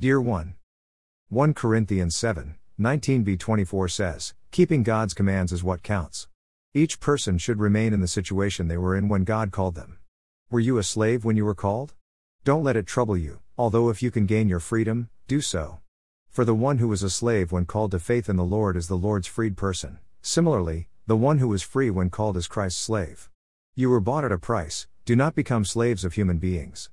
Dear 1. 1 Corinthians 7, 19b 24 says, Keeping God's commands is what counts. Each person should remain in the situation they were in when God called them. Were you a slave when you were called? Don't let it trouble you, although if you can gain your freedom, do so. For the one who was a slave when called to faith in the Lord is the Lord's freed person. Similarly, the one who was free when called is Christ's slave. You were bought at a price, do not become slaves of human beings.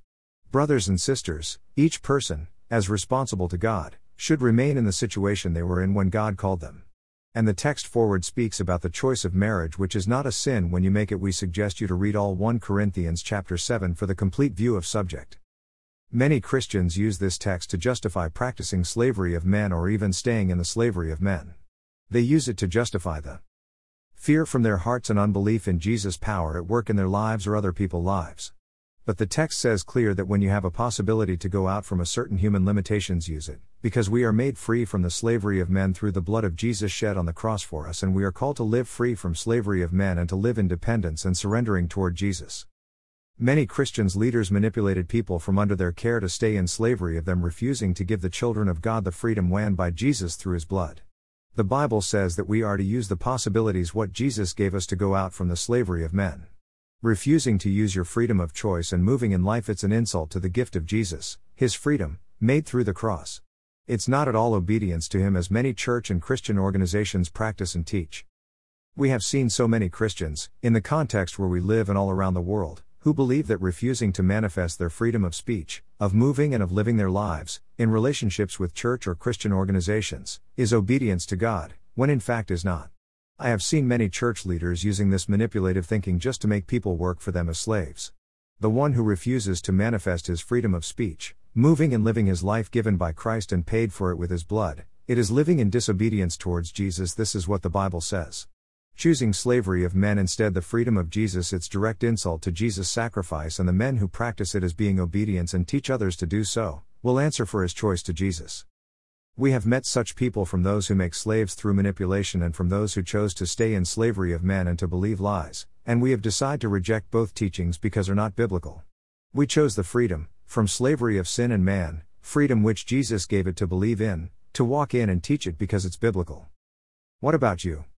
Brothers and sisters, each person, as responsible to God, should remain in the situation they were in when God called them. And the text forward speaks about the choice of marriage which is not a sin when you make it we suggest you to read all 1 Corinthians chapter 7 for the complete view of subject. Many Christians use this text to justify practicing slavery of men or even staying in the slavery of men. They use it to justify the fear from their hearts and unbelief in Jesus' power at work in their lives or other people's lives. But the text says clear that when you have a possibility to go out from a certain human limitations, use it, because we are made free from the slavery of men through the blood of Jesus shed on the cross for us, and we are called to live free from slavery of men and to live in dependence and surrendering toward Jesus. Many Christians leaders manipulated people from under their care to stay in slavery of them refusing to give the children of God the freedom won by Jesus through his blood. The Bible says that we are to use the possibilities what Jesus gave us to go out from the slavery of men. Refusing to use your freedom of choice and moving in life, it's an insult to the gift of Jesus, his freedom, made through the cross. It's not at all obedience to him as many church and Christian organizations practice and teach. We have seen so many Christians, in the context where we live and all around the world, who believe that refusing to manifest their freedom of speech, of moving, and of living their lives, in relationships with church or Christian organizations, is obedience to God, when in fact is not. I have seen many church leaders using this manipulative thinking just to make people work for them as slaves. The one who refuses to manifest his freedom of speech, moving and living his life given by Christ and paid for it with his blood, it is living in disobedience towards Jesus. This is what the Bible says. Choosing slavery of men instead the freedom of Jesus, it's direct insult to Jesus' sacrifice, and the men who practice it as being obedience and teach others to do so, will answer for his choice to Jesus. We have met such people from those who make slaves through manipulation and from those who chose to stay in slavery of men and to believe lies, and we have decided to reject both teachings because are not biblical. We chose the freedom, from slavery of sin and man, freedom which Jesus gave it to believe in, to walk in and teach it because it's biblical. What about you?